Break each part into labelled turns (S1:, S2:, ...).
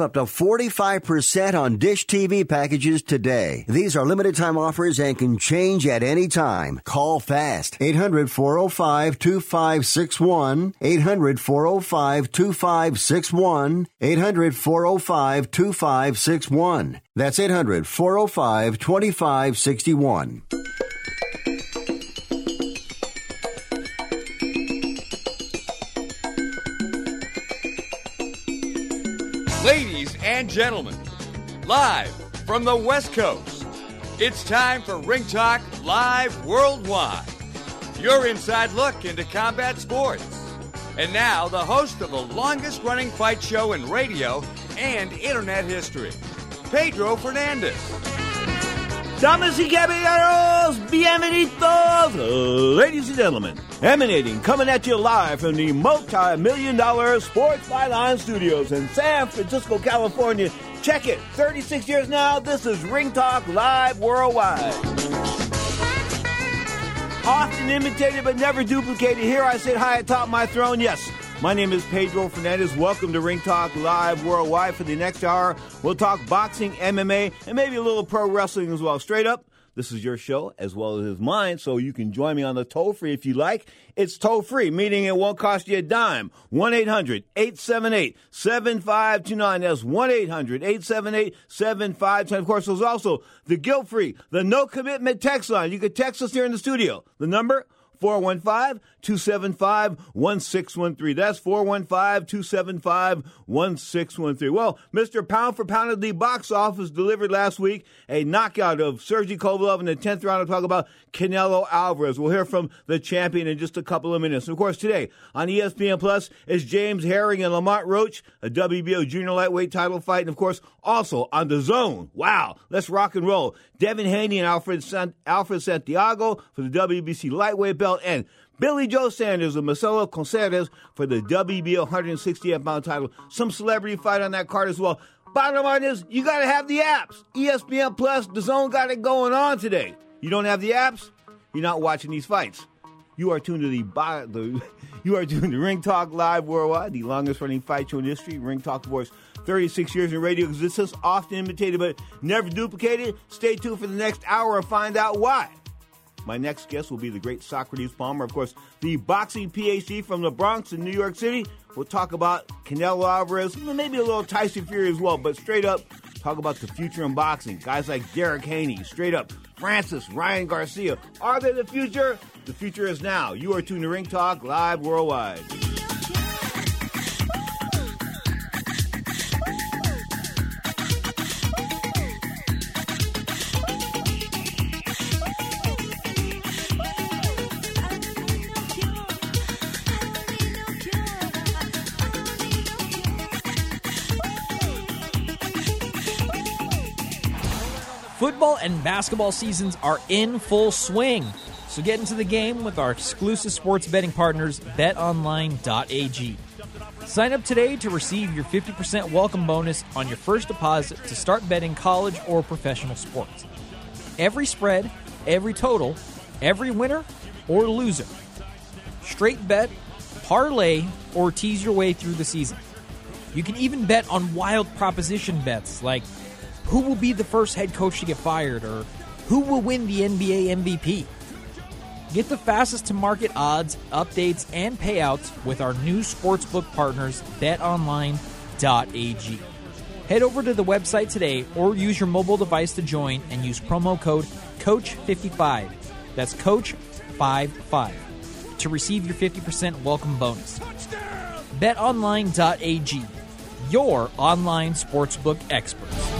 S1: up to 45% on Dish TV packages today. These are limited time offers and can change at any time. Call fast. 800 405 2561. 800 405 2561. 800 405 2561. That's 800 405 2561.
S2: Ladies and gentlemen, live from the West Coast, it's time for Ring Talk Live Worldwide. Your inside look into combat sports. And now, the host of the longest running fight show in radio and internet history, Pedro Fernandez.
S3: Damas y caballeros, bienvenidos, ladies and gentlemen. Emanating, coming at you live from the multi-million dollar Sports Byline Studios in San Francisco, California. Check it, 36 years now, this is Ring Talk Live Worldwide. Often imitated but never duplicated. Here I sit high atop my throne, yes. My name is Pedro Fernandez. Welcome to Ring Talk Live Worldwide. For the next hour, we'll talk boxing, MMA, and maybe a little pro wrestling as well. Straight up, this is your show as well as mine, so you can join me on the toll free if you like. It's toll free, meaning it won't cost you a dime. 1 800 878 7529. That's 1 800 878 7529. Of course, there's also the guilt free, the no commitment text line. You can text us here in the studio. The number 415 275 1613. That's 415 275 1613. Well, Mr. Pound for Pound of the box office delivered last week a knockout of Sergey Kovalev in the 10th round. I'll talk about Canelo Alvarez. We'll hear from the champion in just a couple of minutes. And of course, today on ESPN Plus is Jamel Herring and Lamont Roach, a WBO junior lightweight title fight. And of course, also on the zone. Wow, let's rock and roll. Devin Haney and Alfred, San- Alfred Santiago for the WBC lightweight belt. And Billy Joe Saunders and Marcelo Coceres for the WBO 168 pound title. Some celebrity fight on that card as well. Bottom line is, you got to have the apps. ESPN Plus, the zone got it going on today. You don't have the apps, you're not watching these fights. You are tuned to the, the you are tuned to Ring Talk Live Worldwide, the longest running fight show in history. Ring Talk, of course, 36 years in radio existence, often imitated but never duplicated. Stay tuned for the next hour and find out why. My next guest will be the great Socrates Palmer, of course, the boxing PhD from the Bronx in New York City. We'll talk about Canelo Alvarez, maybe a little Tyson Fury as well, but straight up, talk about the future in boxing. Guys like Derek Haney, straight up, Francis, Ryan Garcia. Are they the future? The future is now. You are tuned to Ring Talk Live Worldwide.
S4: Basketball seasons are in full swing. So get into the game with our exclusive sports betting partners, betonline.ag. Sign up today to receive your 50% welcome bonus on your first deposit to start betting college or professional sports. Every spread, every total, every winner or loser. Straight bet, parlay, or tease your way through the season. You can even bet on wild proposition bets like who will be the first head coach to get fired or who will win the NBA MVP. Get the fastest to market odds, updates, and payouts with our new sportsbook partners, betonline.ag. Head over to the website today or use your mobile device to join and use promo code COACH55. That's COACH55 to receive your 50% welcome bonus. BetOnline.ag, your online sportsbook experts.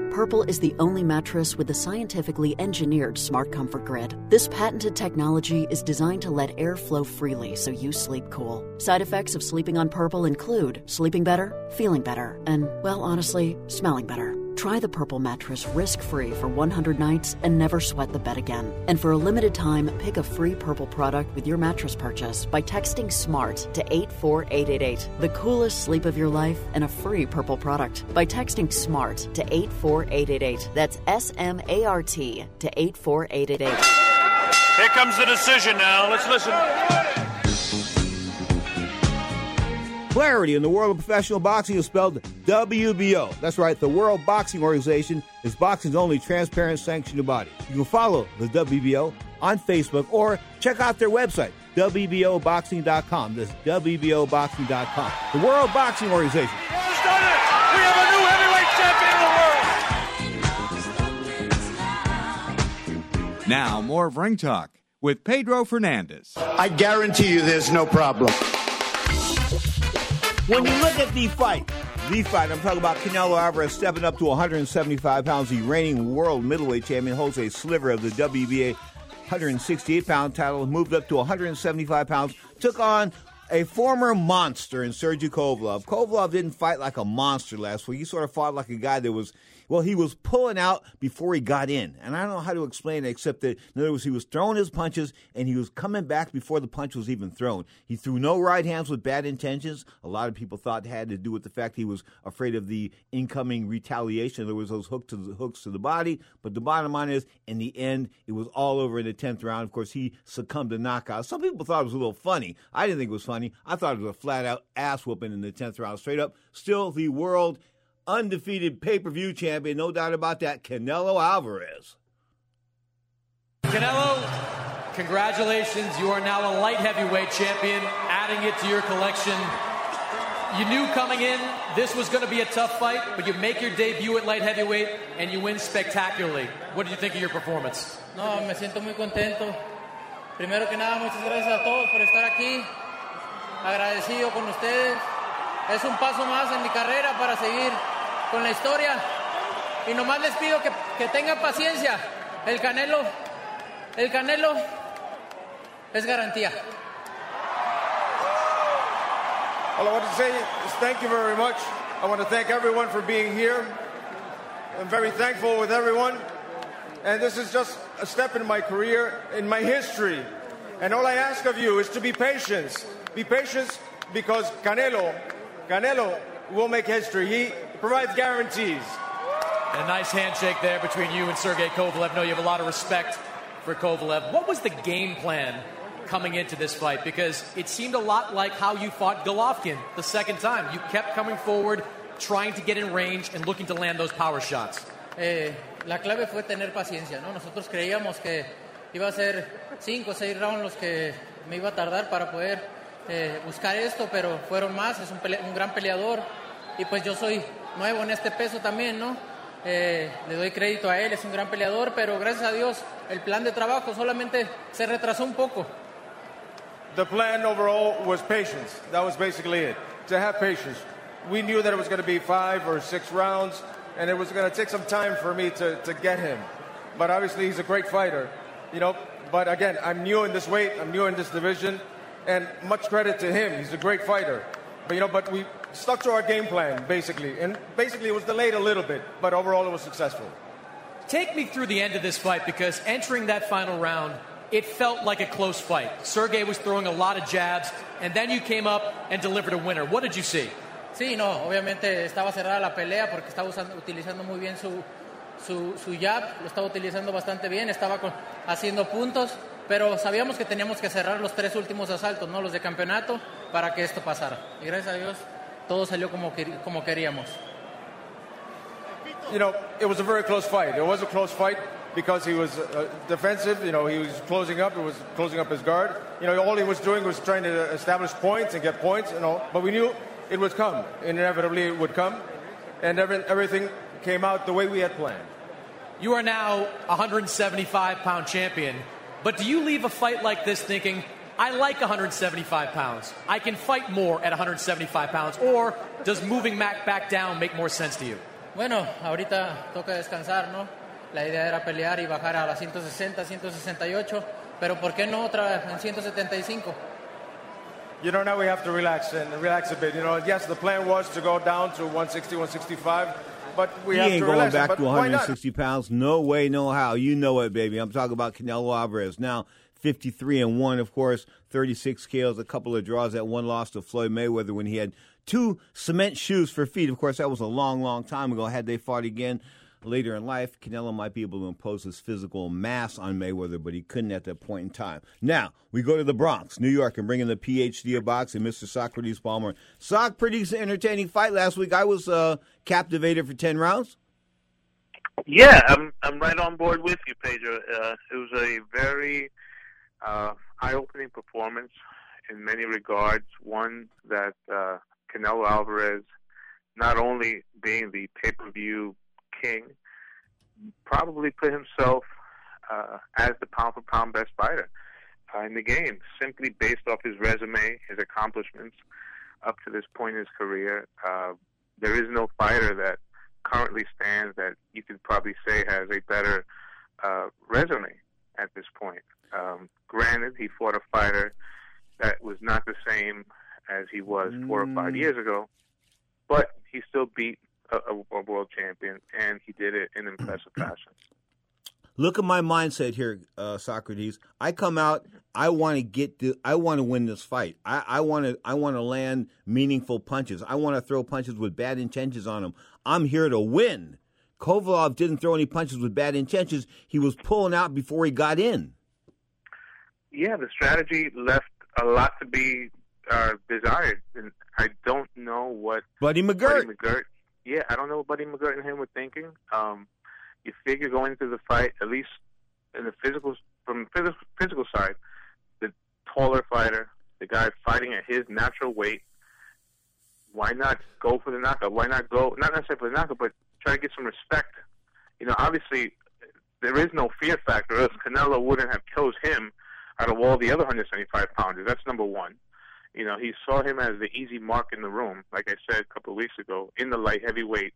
S5: Purple is the only mattress with a scientifically engineered smart comfort grid. This patented technology is designed to let air flow freely so you sleep cool. Side effects of sleeping on Purple include sleeping better, feeling better, and, well, honestly, smelling better. Try the Purple mattress risk free for 100 nights and never sweat the bed again. And for a limited time, pick a free Purple product with your mattress purchase by texting SMART to 84888. The coolest sleep of your life and a free Purple product by texting SMART to 84888. That's S M A R T to 84888.
S6: Here comes the decision now. Let's listen.
S3: Clarity in the world of professional boxing is spelled WBO. That's right, the World Boxing Organization is boxing's only transparent sanctioned body. You can follow the WBO on Facebook or check out their website, WBOboxing.com. That's WBOboxing.com. The World Boxing Organization.
S2: Now, more of Ring Talk with Pedro Fernandez.
S7: I guarantee you there's no problem.
S3: When you look at the fight, the fight, I'm talking about Canelo Alvarez stepping up to 175 pounds. The reigning world middleweight champion holds a sliver of the WBA 168 pound title, moved up to 175 pounds, took on a former monster in Sergey Kovalev. Kovalev didn't fight like a monster last week. He sort of fought like a guy that was, well, he was pulling out before he got in. And I don't know how to explain it except that, in other words, he was throwing his punches and he was coming back before the punch was even thrown. He threw no right hands with bad intentions. A lot of people thought it had to do with the fact he was afraid of the incoming retaliation. There was those hook to the, hooks to the body. But the bottom line is, in the end, it was all over in the 10th round. Of course, he succumbed to knockout. Some people thought it was a little funny. I didn't think it was funny. I thought it was a flat out ass whooping in the 10th round, straight up. Still the world undefeated pay per view champion, no doubt about that, Canelo Alvarez.
S8: Canelo, congratulations. You are now a light heavyweight champion, adding it to your collection. You knew coming in this was going to be a tough fight, but you make your debut at light heavyweight and you win spectacularly. What did you think of your performance?
S9: No, me siento muy contento. Primero que nada, muchas gracias a todos por estar aquí. Agradecido con ustedes. Es un paso más en mi carrera para seguir con la historia. Y nomás les pido que, que tengan paciencia. El Canelo, el Canelo es garantía.
S10: All I want to say is thank you very much. I want to thank everyone for being here. I'm very thankful with everyone. And this is just a step in my career, in my history. And all I ask of you is to be patient. Be patient because Canelo, Canelo will make history. He provides guarantees.
S8: And a nice handshake there between you and Sergey Kovalev. No, you have a lot of respect for Kovalev. What was the game plan coming into this fight? Because it seemed a lot like how you fought Golovkin the second time. You kept coming forward, trying to get in range and looking to land those power shots.
S9: Eh, la clave fue tener paciencia, ¿no? Nosotros creíamos que iba a ser cinco o seis rounds los que me iba a tardar para poder eh, buscar esto, pero fueron más. Es un, pele un, gran peleador y pues yo soy nuevo en este peso también, ¿no? Eh, le doy crédito a él, es un gran peleador, pero gracias a Dios el plan de trabajo solamente se retrasó un poco.
S10: The plan overall was patience. That was basically it. To have patience. We knew that it was going to be five or six rounds, and it was going to take some time for me to, to get him. But obviously, he's a great fighter, you know. But again, I'm new in this weight, I'm new in this division, and much credit to him. He's a great fighter. But you know, but we stuck to our game plan basically, and basically it was delayed a little bit, but overall it was successful.
S8: Take me through the end of this fight because entering that final round, it felt like a close fight. Sergey was throwing a lot of jabs, and then you came up and delivered a winner. What did you see?
S9: Sí, no, obviamente estaba cerrada la pelea porque estaba usando- utilizando muy bien su, su, su jab, lo estaba utilizando bastante bien, estaba con- haciendo puntos, pero sabíamos que teníamos que cerrar los tres últimos asaltos, ¿no? los de campeonato, para que esto pasara. Y gracias a Dios todo salió como, quer- como queríamos.
S10: You know, it was a very close fight. It was a close fight because he was uh, defensive. You know, he was closing up. It was closing up his guard. You know, all he was doing was trying to establish points and get points. You know, but we knew it would come. Inevitably, it would come, and every, everything came out the way we had planned.
S8: You are now 175 pound champion, but do you leave a fight like this thinking, I like 175 pounds, I can fight more at 175 pounds, or does moving Mac back down make more sense to you?
S9: Bueno, ahorita toca descansar, ¿no? La idea era pelear y bajar a las 160, 168, pero ¿por qué no otra en 175?
S10: You know, now we have to relax and relax a bit. You know, yes, the plan was to go down to 160, 165, but we
S3: he
S10: have
S3: ain't
S10: to
S3: going
S10: relax.
S3: back
S10: but
S3: to
S10: why not?
S3: 160 pounds. No way, no how. You know it, baby. I'm talking about Canelo Alvarez. Now, 53 and 1, of course, 36 kills, a couple of draws, that one loss to Floyd Mayweather when he had two cement shoes for feet. Of course, that was a long, long time ago. Had they fought again later in life, Canelo might be able to impose his physical mass on Mayweather, but he couldn't at that point in time. Now, we go to the Bronx, New York, and bring in the PhD of boxing, Mr. Socrates Palmer. Soc, pretty entertaining fight last week. I was uh, captivated for 10 rounds.
S11: Yeah, I'm I'm right on board with you, Pedro. Uh, it was a very uh, eye-opening performance in many regards. One that uh, Canelo Alvarez, not only being the pay-per-view king, probably put himself uh, as the pound-for-pound best fighter uh, in the game, simply based off his resume, his accomplishments up to this point in his career. Uh, there is no fighter that currently stands that you could probably say has a better uh, resume at this point. Um, granted, he fought a fighter that was not the same as he was four or five
S3: Mm.
S11: years ago, but he still beat a, a, a world champion, and he did it in impressive fashion.
S3: Look at my mindset here, uh, Socrates. I come out. I want to get. The, I want to win this fight. I, I want to. I want to land meaningful punches. I want to throw punches with bad intentions on them. I'm here to win. Kovalev didn't throw any punches with bad intentions. He was pulling out before he got in.
S11: Yeah, the strategy left a lot to be uh, desired, and I don't know what
S3: Buddy McGirt.
S11: Buddy McGirt. Yeah, I don't know what Buddy McGirt and him were thinking. Um, you figure going into the fight, at least in the physical, from the physical side, the taller fighter, the guy fighting at his natural weight. Why not go for the knockout? Why not go not necessarily for the knockout, but try to get some respect? You know, obviously there is no fear factor. Else Canelo wouldn't have chose him out of all the other 175 pounders. That's number one. You know, he saw him as the easy mark in the room, like I said a couple of weeks ago, in the light heavyweight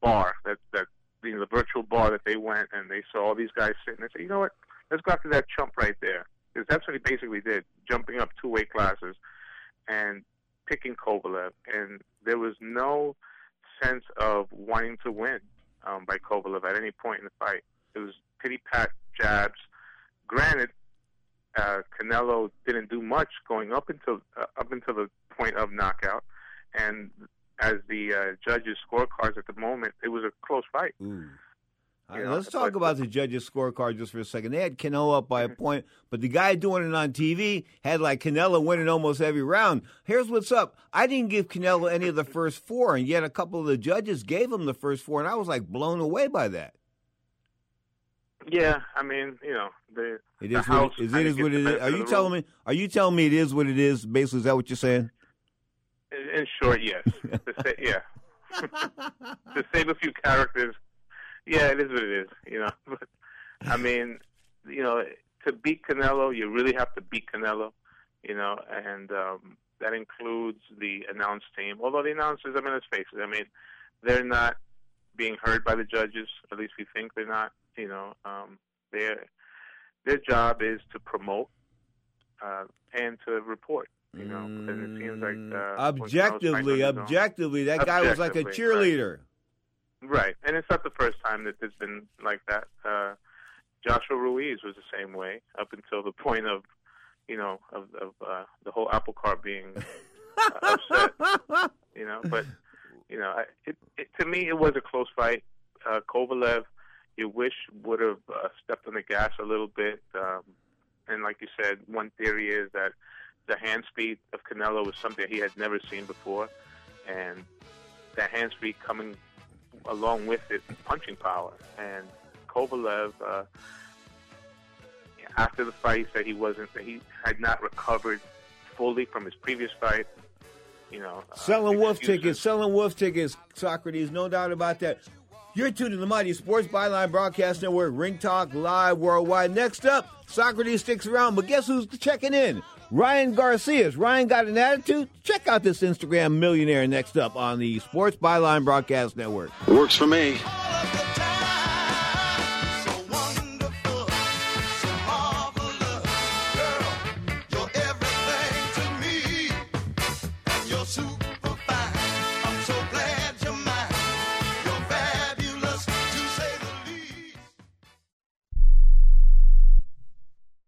S11: bar, that that you know, the virtual bar that they went and they saw all these guys sitting. They said, you know what? Let's go after that chump right there, because that's what he basically did, jumping up two weight classes and picking Kovalev, and there was no sense of wanting to win um, by Kovalev at any point in the fight. It was pity pat jabs. Granted, uh, Canelo didn't do much going up until uh, up until the point of knockout, and as the uh, judges' scorecards at the moment, it was a close fight.
S3: Let's talk about the judges' scorecard just for a second. They had Canelo up by a mm-hmm. point, but the guy doing it on TV had like Canelo winning almost every round. Here's what's up. I didn't give Canelo any of the first four, and yet a couple of the judges gave him the first four, and I was like blown away by that.
S11: Yeah, I mean, you know, the
S3: It
S11: the
S3: is
S11: house
S3: what it is. It is what it is. Are you telling
S11: rule.
S3: me? Are you telling me it is what it is? Basically, is that what you're saying?
S11: In short, yes. to say, yeah. to save a few characters, yeah, it is what it is. You know, but I mean, you know, to beat Canelo, you really have to beat Canelo. You know, and um, that includes the announce team. Although the announcers, I mean, let's face it. I mean, they're not being heard by the judges. At least we think they're not. You know, um, their their job is to promote uh, and to report. You know, and it seems like uh, when
S3: Objectively, objectively, that guy was like a
S11: cheerleader. right. Right, and it's not the first time that there's been like that. Uh, Joshua Ruiz was the same way up until the point of, you know, of, of uh, the whole apple cart being uh, upset. You know, but you know, I, it, it, to me, it was a close fight. Uh, Kovalev, you wish would have uh, stepped on the gas a little bit. Um, and like you said, one theory is that the hand speed of Canelo was something he had never seen before, and that hand speed coming along with it, punching power. And Kovalev, uh, after the fight, said he wasn't, that he had not recovered fully from his previous fight. You know, uh,
S3: Selling wolf
S11: excuses.
S3: tickets, selling wolf tickets, Socrates, no doubt about that. You're tuned to the Mighty Sports Byline Broadcast Network, Ring Talk Live Worldwide. Next up, Socrates sticks around, but guess who's checking in? Ryan Garcia's. Ryan got an attitude? Check out this Instagram millionaire next up on the Sports Byline Broadcast Network.
S7: Works for me.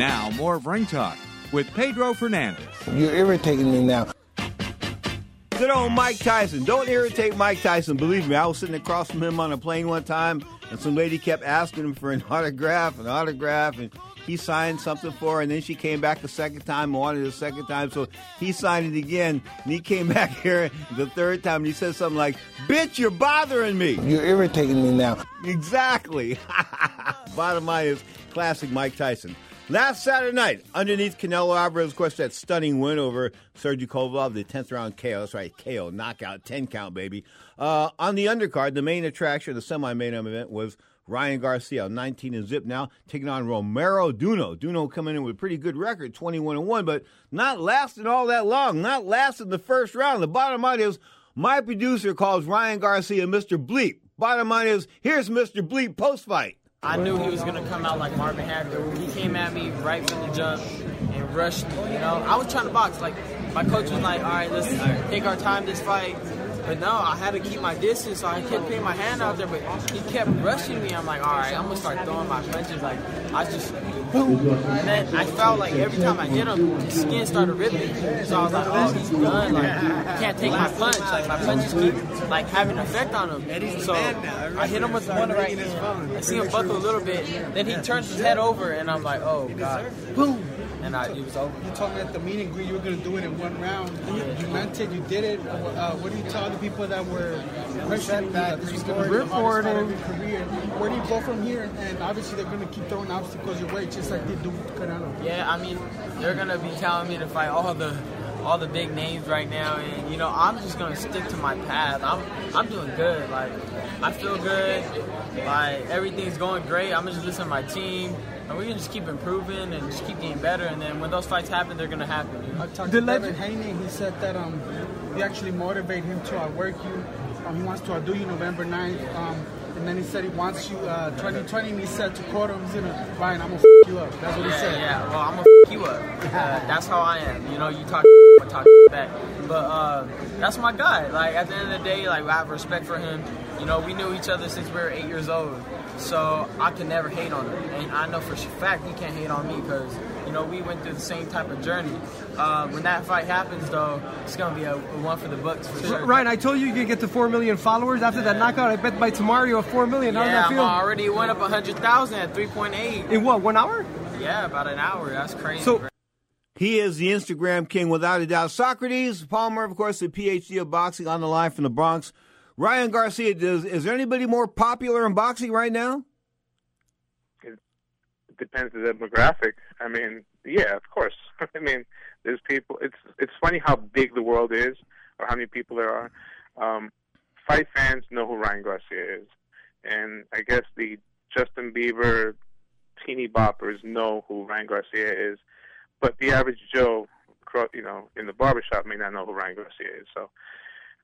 S12: Now, more of Ring Talk with Pedro Fernandez.
S3: You're irritating me now. Good old Mike Tyson. Don't irritate Mike Tyson. Believe me, I was sitting across from him on a plane one time, and some lady kept asking him for an autograph, an autograph, and he signed something for her, and then she came back the second time, wanted it a second time, so he signed it again, and he came back here the third time, and he said something like, Bitch, you're bothering me. You're irritating me now. Exactly. Bottom line is classic Mike Tyson. Last Saturday night, underneath Canelo Alvarez, of course, that stunning win over Sergey Kovalev, the 10th round KO. That's right, KO, knockout, 10 count, baby. Uh, on the undercard, the main attraction, of the semi main event was Ryan Garcia, 19 and zip now, taking on Romero Duno. Duno coming in with a pretty good record, 21 and 1, but not lasting all that long, not lasting the first round. The bottom line is, my producer calls Ryan Garcia Mr. Bleep. Bottom line is, here's Mr. Bleep post fight.
S13: I knew he was gonna come out like Marvin Hagler. He came at me right from the jump and rushed me. You know, I was trying to box. Like my coach was like, "All right, let's take our time this fight." But no, I had to keep my distance, so I kept putting my hand out there. But he kept rushing me. I'm like, "All right, I'm gonna start throwing my punches." Like I just boom, and then I felt like every time I hit him, his skin started ripping. So I was like, "Oh, he's done. Like I can't take my punch. Like my punches keep like having an effect on him." So I hit him with one right. I see him buckle a little bit. Then he turns his head over, and I'm like, "Oh God!" Boom. And I, it was over.
S14: You told me at the meet and greet you were going to do it in one round. You, you meant it. You did it. Uh, what do you tell the people that were questioning that this was going to be the hardest fight of your career? Where do you go from here? And obviously they're going to keep throwing obstacles your way, just like they do with Canelo.
S13: Yeah, I mean, they're gonna be telling me to fight all the all the big names right now, and you know, I'm just gonna stick to my path. I'm I'm doing good. Like I feel good. Like everything's going great. I'm just listening to my team. And we can just keep improving and just keep getting better. And then when those fights happen, they're gonna happen. You know?
S14: I talked to Devin Haney. He said that um, you actually motivate him to outwork you. Um, he wants to outdo you November 9th. Um, and then he said he wants you uh, 2020. And he said to Cotto, he's gonna Ryan, I'm gonna f- you up. That's what he
S13: yeah,
S14: said.
S13: Yeah, well, I'm gonna f- you up. Uh, that's how I am. You know, you talk, I talk back. But uh, that's my guy. Like at the end of the day, like I have respect for him. You know, we knew each other since we were eight years old, so I can never hate on him. And I know for sure fact he can't hate on me because you know we went through the same type of journey. Uh, when that fight happens, though, it's gonna be a, a one for the books for sure.
S15: Ryan, I told you you could get to four million followers after that knockout. I bet by tomorrow you're four million. How
S13: Yeah,
S15: does that
S13: I'm
S15: feel?
S13: already went up hundred thousand at three point eight.
S15: In what? One hour?
S13: Yeah, about an hour. That's crazy.
S3: So he is the Instagram king without a doubt. Socrates Palmer, of course, the PhD of boxing on the line from the Bronx. Ryan Garcia, does, is there anybody more popular in boxing right now?
S11: Depends the demographic. I mean, yeah, of course. I mean, there's people. It's it's funny how big the world is, or how many people there are. Um, fight fans know who Ryan Garcia is, and I guess the Justin Bieber teeny boppers know who Ryan Garcia is, but the average Joe, you know, in the barbershop may not know who Ryan Garcia is. So,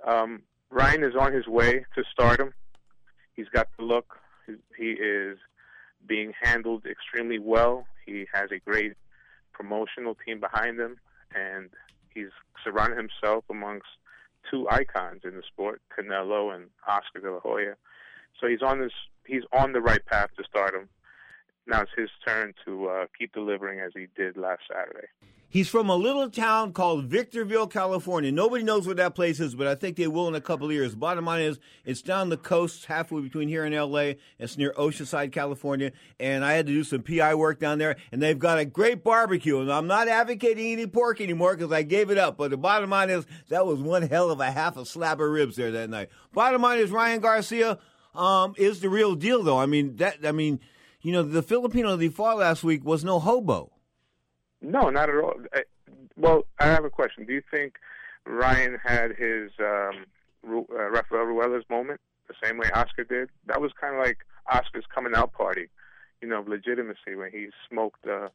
S11: um, Ryan is on his way to stardom. He's got the look. He is being handled extremely well. He has a great promotional team behind him, and he's surrounded himself amongst two icons in the sport, Canelo and Oscar De La Hoya. So he's on this. He's on the right path to stardom. Now it's his turn to uh, keep delivering as he did last Saturday.
S3: He's from a little town called Victorville, California. Nobody knows where that place is, but I think they will in a couple of years. Bottom line is, it's down the coast, halfway between here and LA. It's near Oceanside, California. And I had to do some PI work down there, and they've got a great barbecue. And I'm not advocating eating pork anymore because I gave it up. But the bottom line is, that was one hell of a half a slab of ribs there that night. Bottom line is, Ryan Garcia um, is the real deal, though. I mean, that, I mean, you know, the Filipino that he fought last week was no hobo.
S11: No, not at all. I, well, I have a question. Do you think Ryan had his um, Ru- uh, Rafael Ruelas moment the same way Oscar did? That was kind of like Oscar's coming out party, you know, of legitimacy when he smoked uh,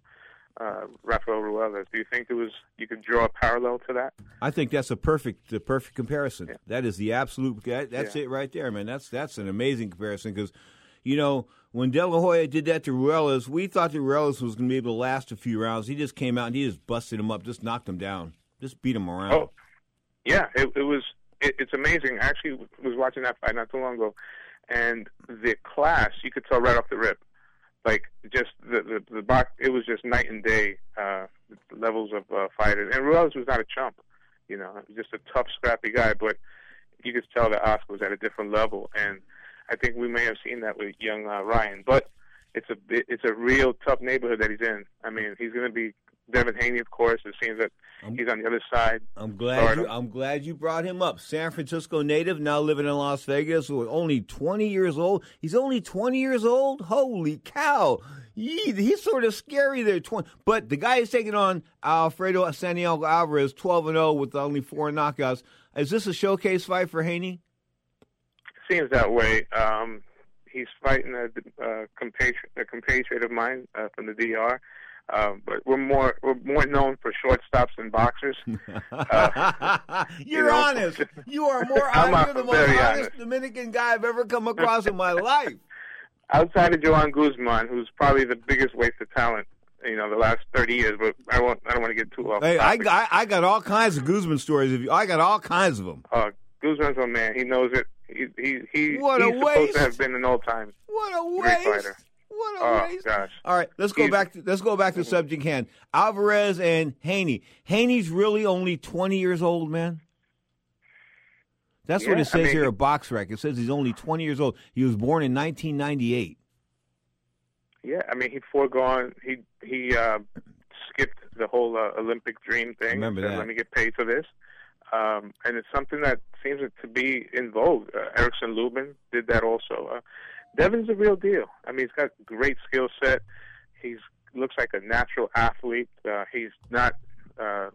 S11: uh, Rafael Ruelas. Do you think it was you could draw a parallel to that?
S3: I think that's a perfect, the perfect comparison. That is the absolute. That, that's
S11: Yeah.
S3: it right there, man. That's that's an amazing comparison because, you know, when De La Hoya did that to Ruelas, we thought that Ruelas was going to be able to last a few rounds. He just came out and he just busted him up, just knocked him down, just beat him around.
S11: Oh, yeah, it, it was. It, it's amazing. I actually was watching that fight not too long ago, and the class you could tell right off the rip, like just the the, the box. It was just night and day uh, levels of uh, fighters. And Ruelas was not a chump, you know, just a tough, scrappy guy. But you could tell that Oscar was at a different level, and I think we may have seen that with young uh, Ryan. But it's a it's a real tough neighborhood that he's in. I mean, he's going to be Devin Haney, of course. It seems that he's on the other side.
S3: I'm glad you, I'm glad you brought him up. San Francisco native, now living in Las Vegas, who is only 20 years old. He's only 20 years old. Holy cow! Yee, he's sort of scary there. 20, but the guy is taking on Alfredo Santiago Alvarez, 12 and 0 with only four knockouts. Is this a showcase fight for Haney?
S11: Seems that way. Um, he's fighting a, a, compatriot, a compatriot of mine uh, from the DR. Uh, but we're more we're more known for shortstops than boxers. Uh,
S3: You're
S11: you know,
S3: honest. You are more
S11: I'm
S3: honest. You're the most honest,
S11: honest.
S3: Dominican guy I've ever come across in my life.
S11: outside of Joan Guzman, who's probably the biggest waste of talent, you know, the last thirty years. But I won't. I don't want to get too off.
S3: Hey, I. I, I got all kinds of Guzman stories. Of you. I got all kinds of them.
S11: Uh, Guzman's a man. He knows it. He he, he
S3: What a
S11: he's supposed to have been an all time
S3: What a
S11: great
S3: waste.
S11: fighter.
S3: What a
S11: oh
S3: waste.
S11: gosh.
S3: All right, let's go
S11: He's-
S3: back. To, let's go back to the subject hand. Alvarez and Haney. Haney's really only twenty years old, man. That's what it says
S11: I mean-
S3: here at Box Rec. It says he's only twenty years old. He was born in 1998.
S11: Yeah, I mean, he foregone. He he uh, skipped the whole uh, Olympic dream thing.
S3: Remember
S11: Said,
S3: that.
S11: Let me get paid for this. Um, and it's something that seems to be in vogue. Uh, Erickson Lubin did that also. Uh, Devin's a real deal. I mean, he's got great skill set. He's looks like a natural athlete. Uh, he's not uh,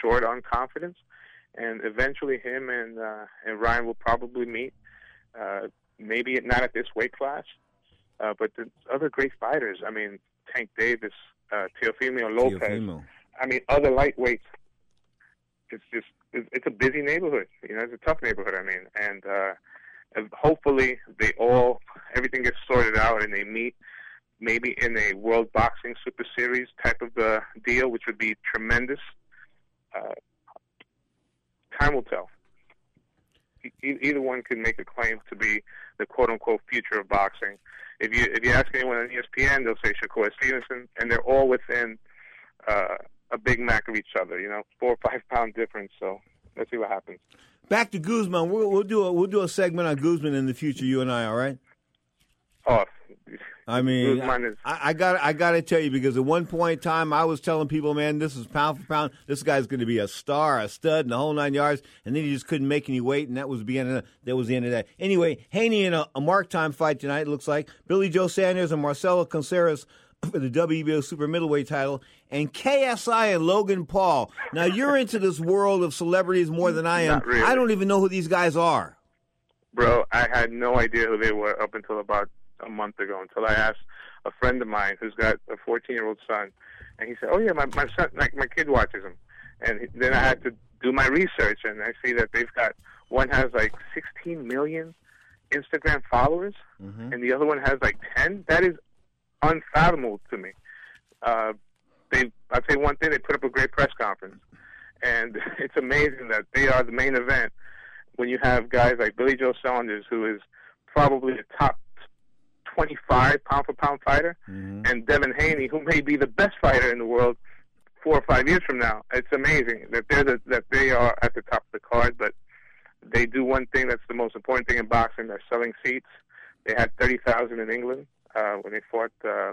S11: short on confidence. And eventually, him and uh, and Ryan will probably meet. Uh, maybe not at this weight class, uh, but the other great fighters. I mean, Tank Davis, uh, Teofimo Lopez.
S3: Teofimo.
S11: I mean, other lightweights. It's just it's a busy neighborhood. You know, it's a tough neighborhood. I mean, and uh, hopefully they all everything gets sorted out and they meet. Maybe in a World Boxing Super Series type of uh, deal, which would be tremendous. Uh, time will tell. Either one can make a claim to be the quote unquote future of boxing. If you if you ask anyone on ESPN, they'll say Shakur Stevenson, and they're all within uh, a big mac of each other. You know, four or five pound difference. So let's see what happens.
S3: Back to Guzman. We'll, we'll do a we'll do a segment on Guzman in the future. You and I, all right?
S11: Oh,
S3: I mean,
S11: Guzman is-
S3: I, I got I got to tell you because at one point in time I was telling people, man, this is pound for pound. This guy's going to be a star, a stud, and the whole nine yards. And then he just couldn't make any weight, and that was the end of that was the end of that. Anyway, Haney in a, a mark time fight tonight. It looks like Billy Joe Saunders and Marcelo Contreras for the WBO super middleweight title, and KSI and Logan Paul. Now you're into this world of celebrities more than I am.
S11: Really.
S3: I don't even know who these guys are.
S11: Bro, I had no idea who they were up until about a month ago. Until I asked a friend of mine who's got a 14 year old son, and he said, "Oh yeah, my my son, like my kid watches them." And then I had to do my research, and I see that they've got one has like 16 million Instagram followers, mm-hmm. and the other one has like 10. That is unfathomable to me. Uh, they, I'll you one thing: they put up a great press conference, and it's amazing that they are the main event. When you have guys like Billy Joe Saunders, who is probably the top 25 pound for pound fighter, and Devin Haney, who may be the best fighter in the world four or five years from now. It's amazing that they're the, that they are at the top of the card, but they do one thing that's the most important thing in boxing: they're selling seats. They had 30,000 in England uh, when they fought uh,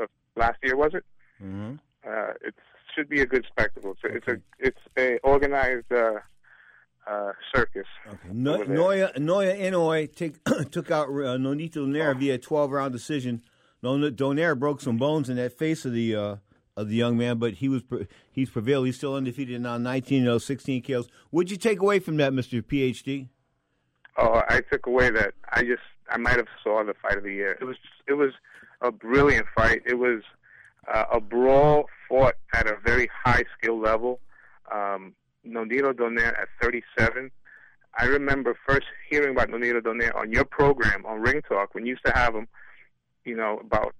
S11: uh, last year, was it?
S3: Mm-hmm.
S11: Uh, it should be a good spectacle. It's a, it's a it's a organized uh, uh, circus.
S3: No,
S11: over there.
S3: Naoya Naoya Inoue take, took out uh, Nonito Donaire via 12 round decision. Donaire broke some bones in that face of the uh, of the young man, but he was he's prevailed. He's still undefeated now, 19 0, 16 kills. What'd you take away from that, Mister PhD?
S11: Oh, I took away that I just I might have saw the fight of the year. It was it was a brilliant fight. It was uh, a brawl fought at a very high skill level. Um, Nonito Donaire at 37. I remember first hearing about Nonito Donaire on your program on Ring Talk when you used to have him. You know, about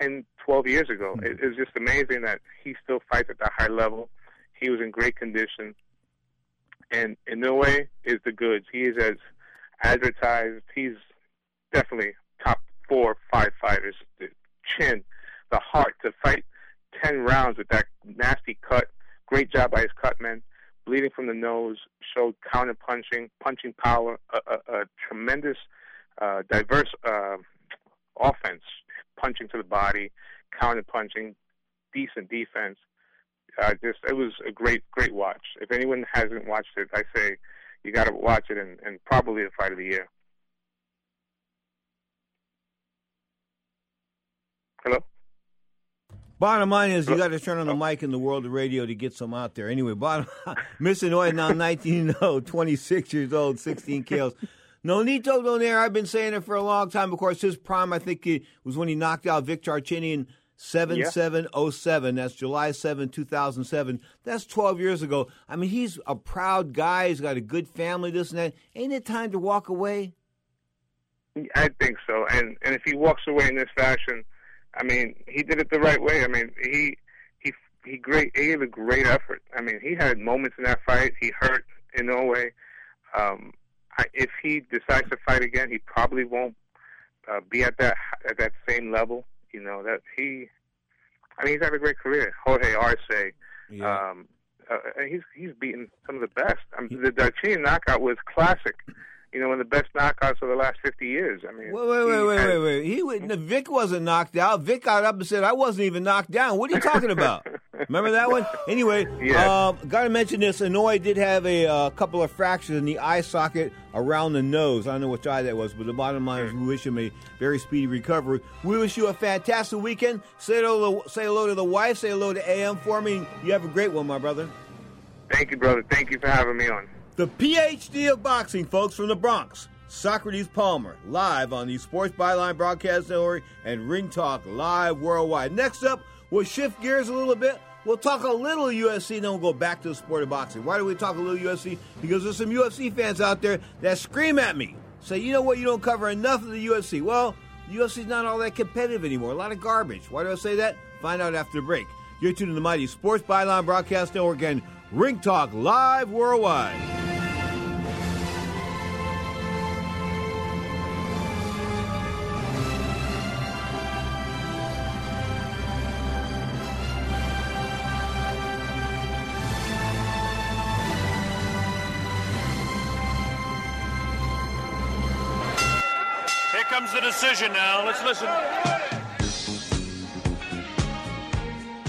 S11: 10, 12 years ago. It, it was just amazing that he still fights at that high level. He was in great condition, and in no way is the goods. He is as advertised. He's definitely top four, five fighters. The chin, the heart to fight ten rounds with that nasty cut. Great job by his cutman. Bleeding from the nose, showed counter punching, punching power, a, a, a tremendous, uh, diverse uh, offense, punching to the body, counter punching, decent defense. Uh, just it was a great, great watch. If anyone hasn't watched it, I say you got to watch it, and, and probably the fight of the year. Hello.
S3: Bottom line is, you got to turn on the mic in the world of radio to get some out there. Anyway, bottom Miss Hanoi now 19 0, 26 years old, 16 kills. Nonito Donaire, I've been saying it for a long time. Of course, his prime, I think, it was when he knocked out Vic Darchinyan 7707. That's July 7, 2007. That's 12 years ago. I mean, he's a proud guy. He's got a good family, this and that. Ain't it time to walk away?
S11: I think so. And and if he walks away in this fashion, I mean, he did it the right way. I mean, he he he great he gave a great effort. I mean, he had moments in that fight. He hurt in no way. Um, I, if he decides to fight again, he probably won't uh, be at that at that same level. You know that he. I mean, he's had a great career. Jorge Arce. Um, uh, he's he's beaten some of the best. I mean, the Darchinyan knockout was classic. You know, one of the best knockouts of the last fifty years. I mean,
S3: Wait, wait, wait, wait, wait, wait. He was, Vic wasn't knocked out. Vic got up and said, "I wasn't even knocked down." What are you talking about? Remember that one? Anyway,
S11: Yeah.
S3: um, got to mention this. Hanoi did have a uh, couple of fractures in the eye socket around the nose. I don't know which eye that was, but the bottom line is we wish him a very speedy recovery. We wish you a fantastic weekend. Say hello, say hello to the wife. Say hello to AM for me. You have a great one, my brother.
S11: Thank you, brother. Thank you for having me on.
S3: The PhD of boxing, folks, from the Bronx. Socrates Palmer, live on the Sports Byline Broadcast Network and Ring Talk live worldwide. Next up, we'll shift gears a little bit. We'll talk a little UFC, then we'll go back to the sport of boxing. Why do we talk a little UFC? Because there's some UFC fans out there that scream at me. Say, you know what, you don't cover enough of the UFC. Well, UFC's not all that competitive anymore. A lot of garbage. Why do I say that? Find out after the break. You're tuned to the mighty Sports Byline Broadcast Network and Ring Talk live worldwide.
S16: Here comes the decision now. Let's listen.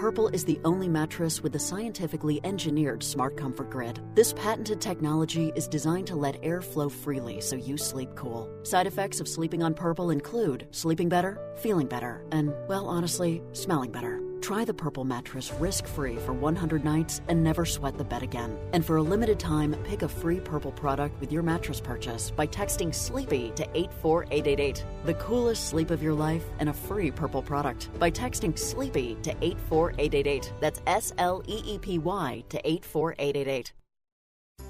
S5: Purple is the only mattress with a scientifically engineered smart comfort grid. This patented technology is designed to let air flow freely so you sleep cool. Side effects of sleeping on Purple include sleeping better, feeling better, and, well, honestly, smelling better. Try the Purple mattress risk free for 100 nights and never sweat the bed again. And for a limited time, pick a free Purple product with your mattress purchase by texting SLEEPY to 84888. The coolest sleep of your life and a free Purple product by texting SLEEPY to 84888. That's S L E E P Y to 84888.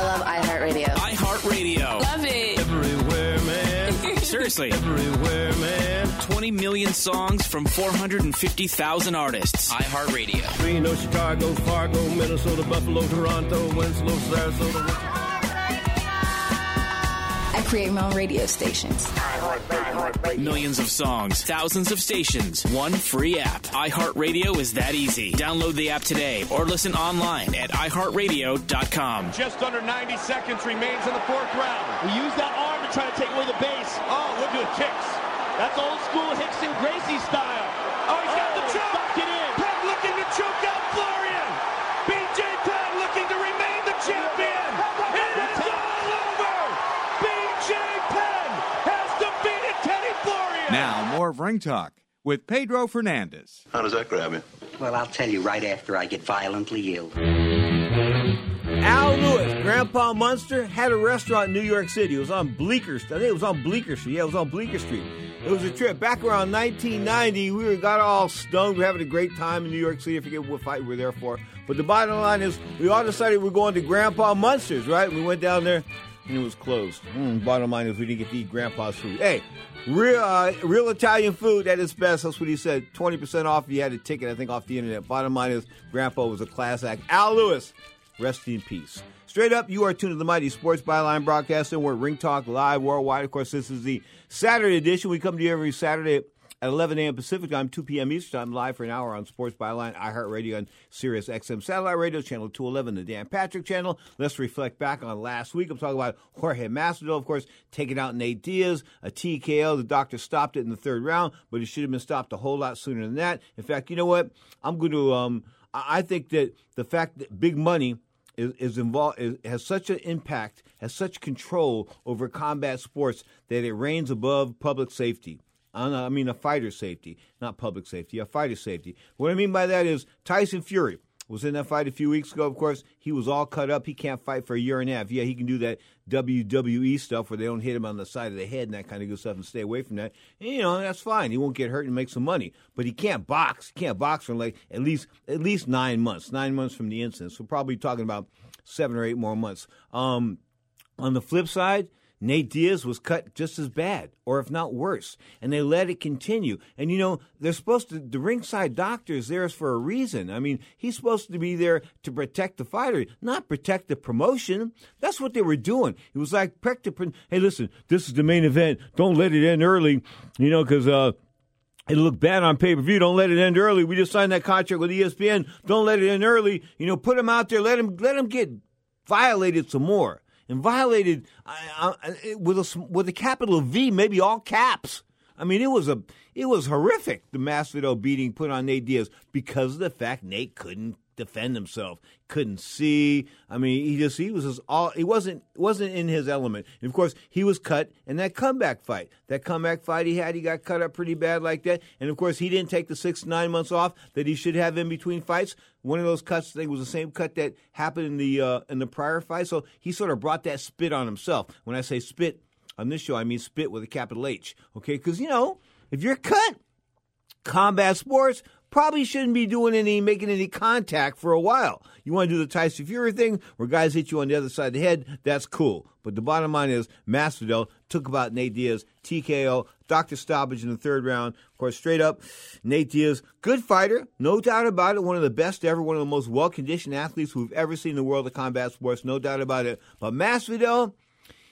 S17: I love iHeartRadio.
S18: iHeartRadio.
S17: Love it.
S18: Everywhere, man. Seriously. Everywhere, man. 20 million songs from 450,000 artists. iHeartRadio.
S19: Reno, Chicago, Fargo, Minnesota, Buffalo, Toronto, Winslow, Sarasota.
S17: I create my own radio stations.
S18: Millions of songs, thousands of stations, one free app. iHeartRadio is that easy. Download the app today or listen online at iHeartRadio.com.
S16: Just under 90 seconds remains in the fourth round. We use that arm to try to take away the base. Oh, look at the kicks. That's old school Rickson Gracie style.
S12: Of Ring Talk with Pedro Fernandez.
S20: How does that grab you?
S21: Well, I'll tell you right after I get violently ill.
S3: Al Lewis, Grandpa Munster, had a restaurant in New York City. It was on Bleecker Street. I think it was on Bleecker Street. Yeah, it was on Bleecker Street. It was a trip. Back around 1990, we got all stoned. We were having a great time in New York City. I forget what fight we were there for. But the bottom line is, we all decided we were going to Grandpa Munster's, right? We went down there, and it was closed. Mm, bottom line is, we didn't get to eat Grandpa's food. Hey, real uh, real Italian food at its best. That's what he said. 20% off if you had a ticket, I think, off the internet. Bottom line is, Grandpa was a class act. Al Lewis, rest in peace. Straight up, you are tuned to the Mighty Sports Byline Broadcasting. We're Ring Talk Live worldwide. Of course, this is the Saturday edition. We come to you every Saturday at 11 a.m. Pacific time, 2 p.m. Eastern time, live for an hour on Sports Byline, iHeartRadio, and Sirius XM Satellite Radio, Channel 211, the Dan Patrick Channel. Let's reflect back on last week. I'm talking about Jorge Masvidal, of course, taking out Nate Diaz, a TKO. The doctor stopped it in the third round, but it should have been stopped a whole lot sooner than that. In fact, you know what? I'm going to, um, I think that the fact that big money is involved is, has such an impact, has such control over combat sports that it reigns above public safety. Uh, I mean, a fighter safety, not public safety, a fighter safety. What I mean by that is Tyson Fury was in that fight a few weeks ago. Of course, he was all cut up. He can't fight for a year and a half. Yeah, he can do that WWE stuff where they don't hit him on the side of the head and that kind of good stuff and stay away from that. And, you know, that's fine. He won't get hurt and make some money. But he can't box. He can't box for like at least at least nine months. Nine months from the incident. So probably talking about seven or eight more months. Um, on the flip side, Nate Diaz was cut just as bad, or if not worse, and they let it continue. And you know, they're supposed to, the ringside doctor is there for a reason. I mean, he's supposed to be there to protect the fighter, not protect the promotion. That's what they were doing. It was like, hey, listen, this is the main event. Don't let it end early, you know, because, uh, It'll look bad on pay per view. Don't let it end early. We just signed that contract with ESPN. Don't let it end early. You know, put him out there. Let him let him get violated some more and violated uh, uh, with a with a capital V, maybe all caps. I mean, it was a it was horrific. The Masvidal beating put on Nate Diaz because of the fact Nate couldn't defend himself, couldn't see. I mean, he just he was just all he wasn't wasn't in his element. And of course, he was cut in that comeback fight. That comeback fight he had, he got cut up pretty bad like that. And of course, he didn't take the six nine months off that he should have in between fights. One of those cuts, I think, was the same cut that happened in the uh, in the prior fight. So he sort of brought that spit on himself. When I say spit on this show, I mean spit with a capital H. Okay, because you know if you're cut, combat sports probably shouldn't be doing any making any contact for a while. You want to do the Tyson Fury thing where guys hit you on the other side of the head, that's cool. But the bottom line is Masvidal took about Nate Diaz, TKO, doctor stoppage in the third round. Of course, straight up, Nate Diaz, good fighter, no doubt about it. One of the best ever, one of the most well conditioned athletes we've ever seen in the world of combat sports, no doubt about it. But Masvidal,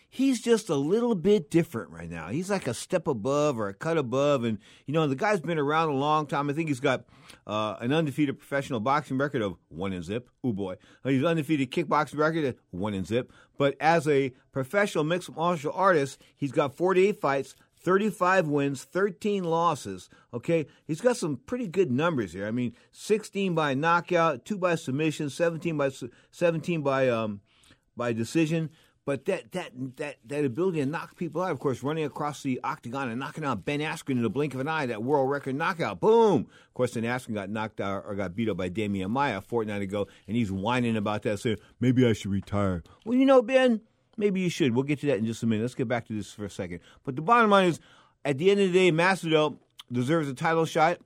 S3: he's just a little bit different right now. He's like a step above or a cut above. And, you know, the guy's been around a long time. I think he's got uh, an undefeated professional boxing record of one in zip. Oh, boy. He's undefeated kickboxing record at one in zip. But as a professional mixed martial artist, he's got 48 fights. 35 wins, 13 losses. Okay, he's got some pretty good numbers here. I mean, 16 by knockout, two by submission, 17 by 17 by um by decision. But that that that that ability to knock people out, of course, running across the octagon and knocking out Ben Askren in the blink of an eye, that world record knockout, boom! Of course, then Askren got knocked out or got beat up by Demian Maia a fortnight ago, and he's whining about that, saying maybe I should retire. Well, you know, Ben, maybe you should. We'll get to that in just a minute. Let's get back to this for a second. But the bottom line is, at the end of the day, Masvidal deserves a title shot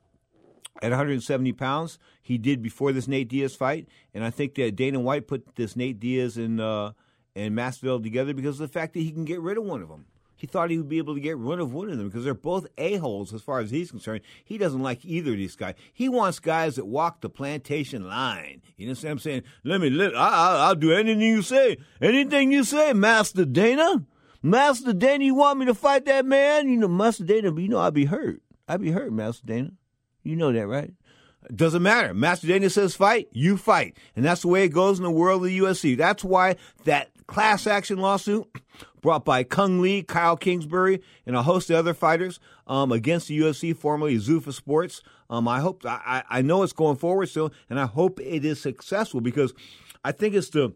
S3: at 170 pounds. He did before this Nate Diaz fight, and I think that Dana White put this Nate Diaz in uh, and Masvidal together because of the fact that he can get rid of one of them. He thought he would be able to get rid of one of them because they're both a-holes as far as he's concerned. He doesn't like either of these guys. He wants guys that walk the plantation line. You know what I'm saying? Let me, let, I, will do anything you say. Anything you say, Master Dana. Master Dana, you want me to fight that man? You know, Master Dana, you know I'd be hurt. I'd be hurt, Master Dana. You know that, right? Doesn't matter. Master Dana says fight, you fight. And that's the way it goes in the world of the UFC. That's why that class action lawsuit brought by Cung Le, Kyle Kingsbury, and a host of other fighters um, against the UFC, formerly Zuffa Sports. Um, I hope I, I know it's going forward still, and I hope it is successful because I think it's the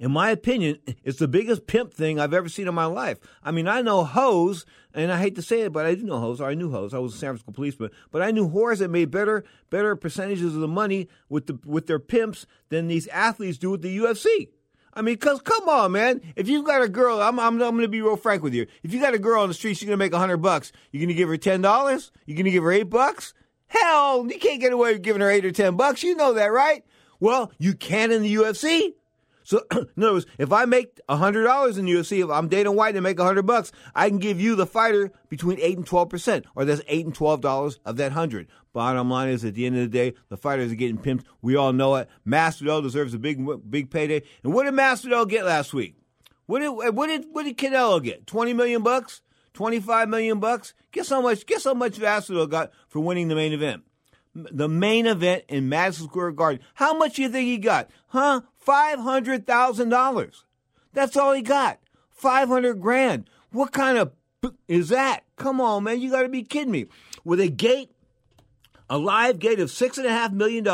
S3: in my opinion, it's the biggest pimp thing I've ever seen in my life. I mean, I know hoes, and I hate to say it, but I do know hoes, or I knew hoes. I was a San Francisco policeman, but I knew whores that made better better percentages of the money with the with their pimps than these athletes do with the UFC. I mean, cause come on, man. If you've got a girl, I'm, I'm, I'm going to be real frank with you. If you got a girl on the street, she's going to make a hundred bucks. You're going to give her ten dollars? You're going to give her eight bucks? Hell, you can't get away with giving her eight or ten bucks. You know that, right? Well, you can in the UFC. So, in other words, if I make hundred dollars in UFC, if I'm Dana White and make hundred bucks, I can give you the fighter between eight and twelve percent, or that's eight and twelve dollars of that hundred. Bottom line is, at the end of the day, the fighters are getting pimped. We all know it. Masvidal deserves a big, big payday. And what did Masvidal get last week? What did what did what did Canelo get? Twenty million bucks? Twenty five million bucks? Guess how much? Guess how much Masvidal got for winning the main event? The main event in Madison Square Garden. How much do you think he got? Huh? $500,000. That's all he got. 500 grand. What kind of is that? Come on, man. You got to be kidding me. With a gate, a live gate of $6.5 million,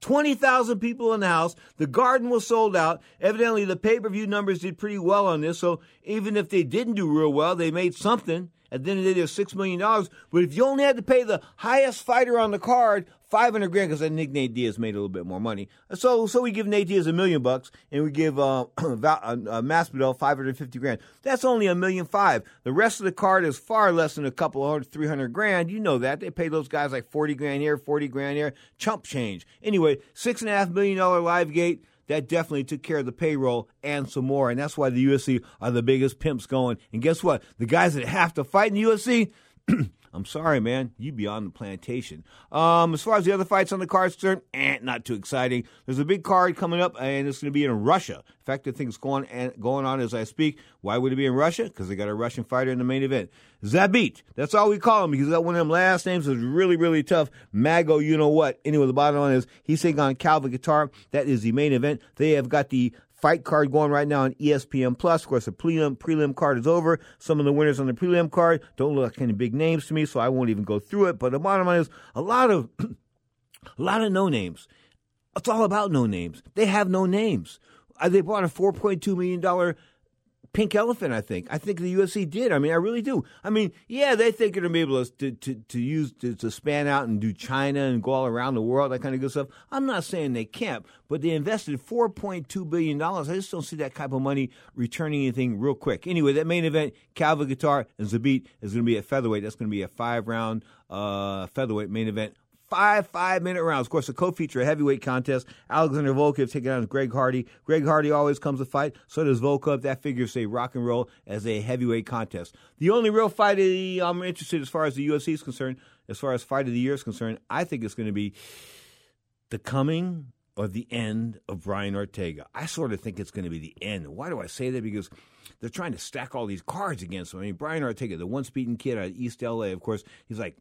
S3: 20,000 people in the house. The garden was sold out. Evidently, the pay per view numbers did pretty well on this. So even if they didn't do real well, they made something. At the end of the day, there's $6 million. But if you only had to pay the highest fighter on the card 500 grand, because I think Nate Diaz made a little bit more money. So so we give Nate Diaz a million bucks, and we give uh, uh, uh, Masvidal 550 grand. That's only a million five. The rest of the card is far less than a couple of 300 grand. You know that. They pay those guys like 40 grand here, 40 grand here. Chump change. Anyway, $6.5 million live gate that definitely took care of the payroll and some more. And that's why the UFC are the biggest pimps going. And guess what? The guys that have to fight in the UFC, I'm sorry, man, you be on the plantation. Um, as far as the other fights on the card concerned, eh, not too exciting. There's a big card coming up, and it's going to be in Russia. In fact, the thing's going and going on as I speak. Why would it be in Russia? Because they got a Russian fighter in the main event. Zabit. That's all we call him because that one of them last names is really, really tough. Mago, you know what? Anyway, the bottom line is he's taking on Calvin Kattar. That is the main event. They have got the fight card going right now on ESPN Plus. Of course, the prelim prelim card is over. Some of the winners on the prelim card don't look like any big names to me, so I won't even go through it. But the bottom line is a lot of a lot of no names. It's all about no names. They have no names. Uh, they bought a four point two million dollar pink elephant. I think. I think the UFC did. I mean, I really do. I mean, yeah, they think they're gonna be able to to, to use to, to span out and do China and go all around the world, that kind of good stuff. I'm not saying they can't, but they invested 4.2 billion dollars. I just don't see that type of money returning anything real quick. Anyway, that main event, Calvin Kattar and Zabit, is going to be at featherweight. That's going to be a five round uh, featherweight main event five five minute rounds. Of course, the co-feature a heavyweight contest. Alexander Volkov taking on Greg Hardy. Greg Hardy always comes to fight. So does Volkov. That figures say rock and roll as a heavyweight contest. The only real fight I'm interested as far as the UFC is concerned, as far as fight of the year is concerned, I think it's going to be the coming or the end of Brian Ortega. I sort of think it's going to be the end. Why do I say that? Because they're trying to stack all these cards against him. I mean, Brian Ortega, the once beaten kid out of East LA, of course, he's like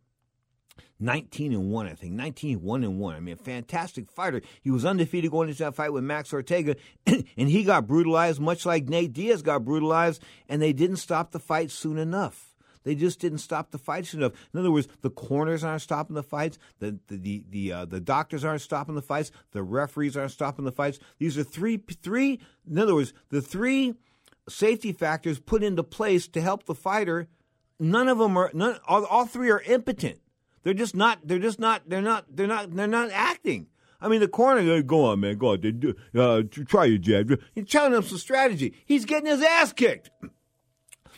S3: 19 and 1, I think. 19 1 and 1. I mean, a fantastic fighter. He was undefeated going into that fight with Max Ortega, and he got brutalized, much like Nate Diaz got brutalized, and they didn't stop the fight soon enough. They just didn't stop the fight soon enough. In other words, the corners aren't stopping the fights. The the the the, uh, the doctors aren't stopping the fights. The referees aren't stopping the fights. These are three three. In other words, the three safety factors put into place to help the fighter. None of them are. None. All, all three are impotent. They're just not. They're just not. They're not. They're not. They're not acting. I mean, the corner, go on, man, go on, uh, try your jab. You're telling him some strategy. He's getting his ass kicked.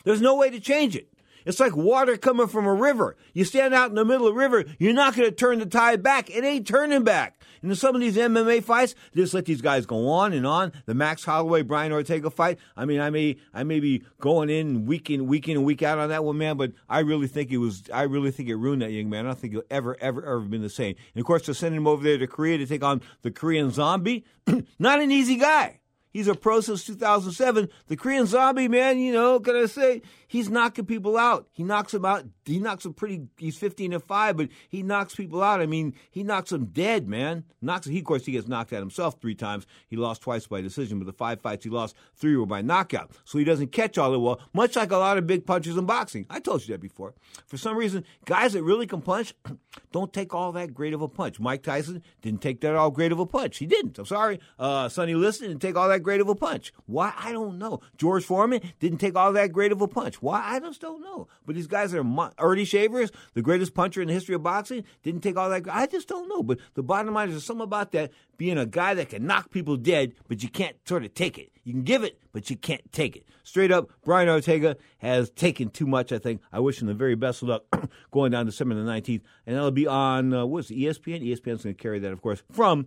S3: There's no way to change it. It's like water coming from a river. You stand out in the middle of the river, you're not going to turn the tide back. It ain't turning back. And in some of these MMA fights, just let these guys go on and on. The Max Holloway Brian Ortega fight. I mean, I may I may be going in week in week in and week out on that one, man. But I really think it was. I really think it ruined that young man. I don't think he'll ever ever ever been the same. And of course, to send him over there to Korea to take on the Korean Zombie, not an easy guy. He's a pro since 2007. The Korean Zombie, man, you know, can I say he's knocking people out. He knocks them out. He knocks them pretty. He's 15 and five, but he knocks people out. I mean, he knocks them dead, man. Knocks. He of course he gets knocked out himself three times. He lost twice by decision, but the five fights he lost, three were by knockout. So he doesn't catch all the well. Much like a lot of big punches in boxing. I told you that before. For some reason, guys that really can punch don't take all that great of a punch. Mike Tyson didn't take that all great of a punch. He didn't. I'm sorry. Uh, Sonny Liston didn't take all that great of a punch. Why? I don't know. George Foreman didn't take all that great of a punch. Why? I just don't know. But these guys are Earnie Shavers, the greatest puncher in the history of boxing, didn't take all that. I just don't know. But the bottom line is there's something about that being a guy that can knock people dead, but you can't sort of take it. You can give it, but you can't take it. Straight up, Brian Ortega has taken too much, I think. I wish him the very best of luck going down December the 19th. And that'll be on, uh, what's ESPN? ESPN's going to carry that, of course, from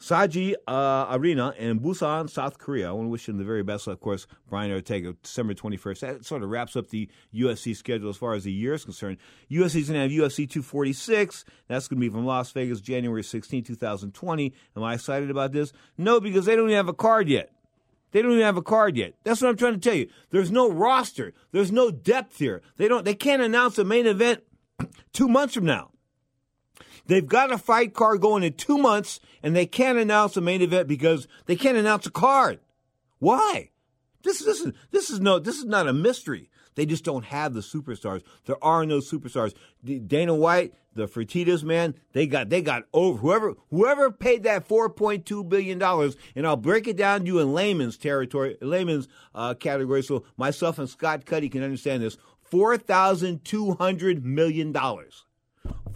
S3: Saji uh, Arena in Busan, South Korea. I want to wish him the very best. Of course, Brian Ortega, December 21st. That sort of wraps up the UFC schedule as far as the year is concerned. UFC's going to have UFC 246. That's going to be from Las Vegas, January 16, 2020. Am I excited about this? No, because they don't even have a card yet. They don't even have a card yet. That's what I'm trying to tell you. There's no roster. There's no depth here. They don't. They can't announce a main event two months from now. They've got a fight card going in two months, and they can't announce a main event because they can't announce a card. Why? This, this is this is no this is not a mystery. They just don't have the superstars. There are no superstars. Dana White, the Fertitas man, they got they got over whoever whoever paid that four point two billion dollars. And I'll break it down to you in layman's territory, layman's uh, category, so myself and Scott Cuddy can understand this. Four thousand two hundred million dollars.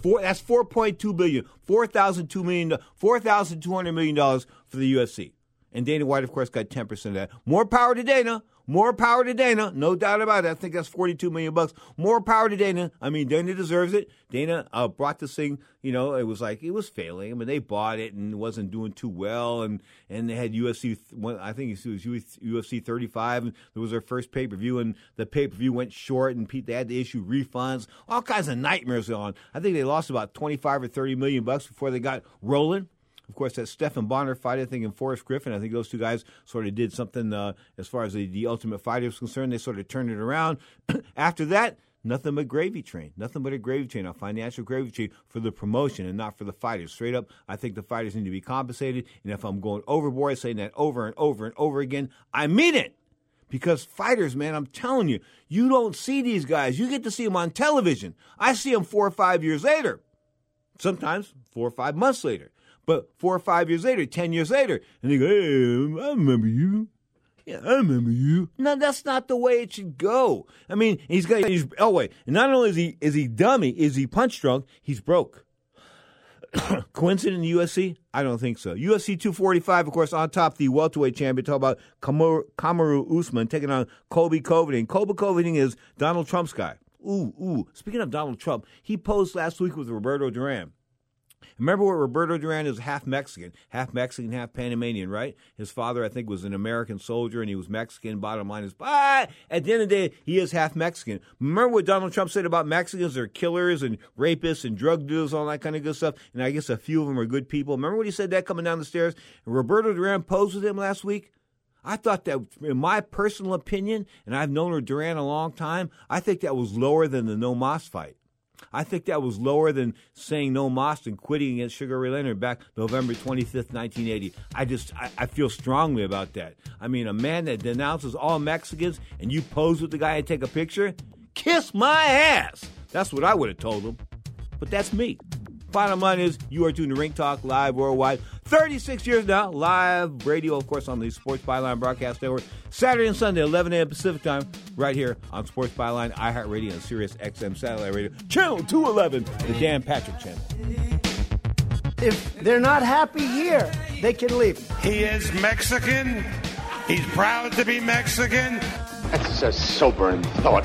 S3: Four, that's 4.2 billion, 4,002 million, 4,200 million dollars for the UFC. And Dana White, of course, got 10% of that. More power to Dana. More power to Dana, no doubt about it. I think that's 42 million bucks. More power to Dana. I mean, Dana deserves it. Dana uh, brought this thing, you know, it was like it was failing. I mean, they bought it and it wasn't doing too well, and and they had UFC. I think it was UFC 35, and it was their first pay per view, and the pay per view went short, and they had to issue refunds. All kinds of nightmares on. I think they lost about 25 or 30 million bucks before they got rolling. Of course, that Stephan Bonnar fight, I think, and Forrest Griffin, I think those two guys sort of did something uh, as far as the, the Ultimate Fighter is concerned. They sort of turned it around. After that, nothing but gravy train. Nothing but a gravy train, a financial gravy train for the promotion and not for the fighters. Straight up, I think the fighters need to be compensated. And if I'm going overboard saying that over and over and over again, I mean it. Because fighters, man, I'm telling you, you don't see these guys. You get to see them on television. I see them four or five years later. Sometimes four or five months later. But four or five years later, ten years later, and they go, hey, I remember you. Yeah, I remember you. No, that's not the way it should go. I mean, he's got. He's, oh wait, and not only is he is he dummy, is he punch drunk? He's broke. Coincident in UFC? I don't think so. UFC 245, of course, on top the welterweight champion. Talk about Kamaru, Kamaru Usman taking on Colby Covington. Colby Covington is Donald Trump's guy. Ooh, ooh. Speaking of Donald Trump, he posed last week with Roberto Duran. Remember what Roberto Duran is half Mexican, half Mexican, half Panamanian, right? His father, I think, was an American soldier and he was Mexican. Bottom line is, but at the end of the day, he is half Mexican. Remember what Donald Trump said about Mexicans? They're killers and rapists and drug dealers, all that kind of good stuff. And I guess a few of them are good people. Remember what he said that coming down the stairs? Roberto Duran posed with him last week? I thought that, in my personal opinion, and I've known her Duran a long time, I think that was lower than the No Mas fight. I think that was lower than saying no Mas and quitting against Sugar Ray Leonard back November 25th, 1980. I just, I, I, feel strongly about that. I mean, a man that denounces all Mexicans and you pose with the guy and take a picture, kiss my ass. That's what I would have told him. But that's me. Bottom line is, you are tuning to Ring Talk Live worldwide. 36 years now, live radio, of course, on the Sports Byline Broadcast Network. Saturday and Sunday, 11 a.m. Pacific Time, right here on Sports Byline, iHeartRadio, and Sirius XM Satellite Radio, Channel 211, the Dan Patrick Channel.
S22: If they're not happy here, they can leave.
S7: He is Mexican. He's proud to be Mexican.
S23: That's a sobering thought.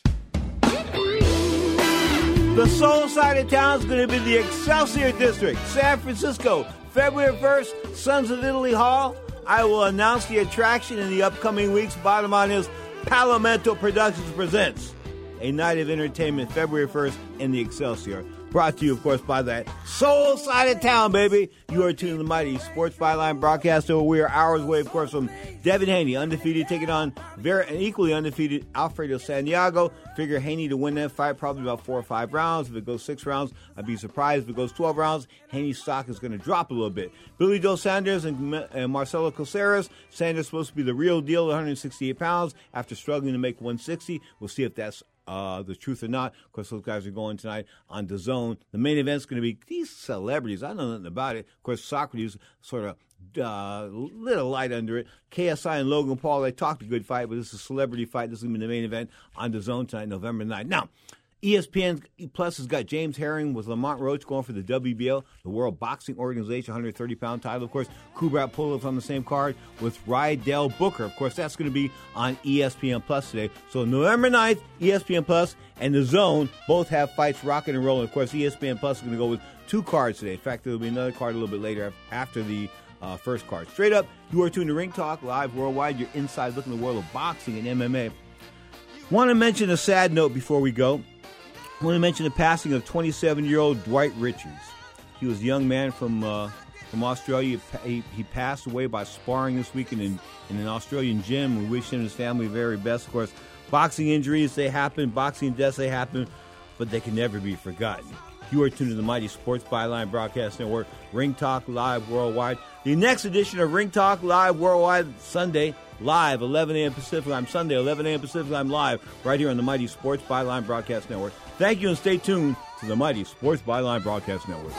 S3: The soul side of town is going to be the Excelsior District, San Francisco, February 1st, Sons of Italy Hall. I will announce the attraction in the upcoming weeks. Bottom line is Palomento Productions presents a night of entertainment February 1st in the Excelsior. Brought to you, of course, by that soul side of town, baby. You are tuning to the mighty Sports Byline broadcaster. We are hours away, of course, from Devin Haney, undefeated, taking on very equally undefeated Alfredo Santiago. Figure Haney to win that fight probably about four or five rounds. If it goes six rounds, I'd be surprised. If it goes 12 rounds, Haney's stock is going to drop a little bit. Billy Joe Saunders and, and Marcelo Coceres. Saunders supposed to be the real deal, 168 pounds after struggling to make 160. We'll see if that's uh, the truth or not. Of course, those guys are going tonight on the zone. The main event's going to be these celebrities. I know nothing about it. Of course, Socrates sort of uh, lit a light under it. KSI and Logan Paul, they talked a good fight, but this is a celebrity fight. This is going to be the main event on the zone tonight, November 9th. Now, ESPN Plus has got Jamel Herring with Lamont Roach going for the WBO, the World Boxing Organization, 130 pound title. Of course, Kubrat Pulev on the same card with Rydell Booker. Of course, that's going to be on ESPN Plus today. So November 9th, ESPN Plus and The Zone both have fights rocking and rolling. Of course, ESPN Plus is going to go with two cards today. In fact, there will be another card a little bit later after the uh, first card. Straight up, you are tuned to Ring Talk live worldwide. You're inside looking the world of boxing and MMA. Want to mention a sad note before we go. I want to mention the passing of 27 year old Dwight Richards. He was a young man from, uh, from Australia. He, he, passed away by sparring this weekend in, in an Australian gym. We wish him and his family the very best. Of course, boxing injuries, they happen, boxing deaths, they happen, but they can never be forgotten. You are tuned to the Mighty Sports Byline Broadcast Network, Ring Talk Live Worldwide. The next edition of Ring Talk Live Worldwide, Sunday, live, 11 a.m. Pacific. I'm Sunday, 11 a.m. Pacific. I'm live right here on the Mighty Sports Byline Broadcast Network. Thank you and stay tuned to the mighty Sports Byline Broadcast Network.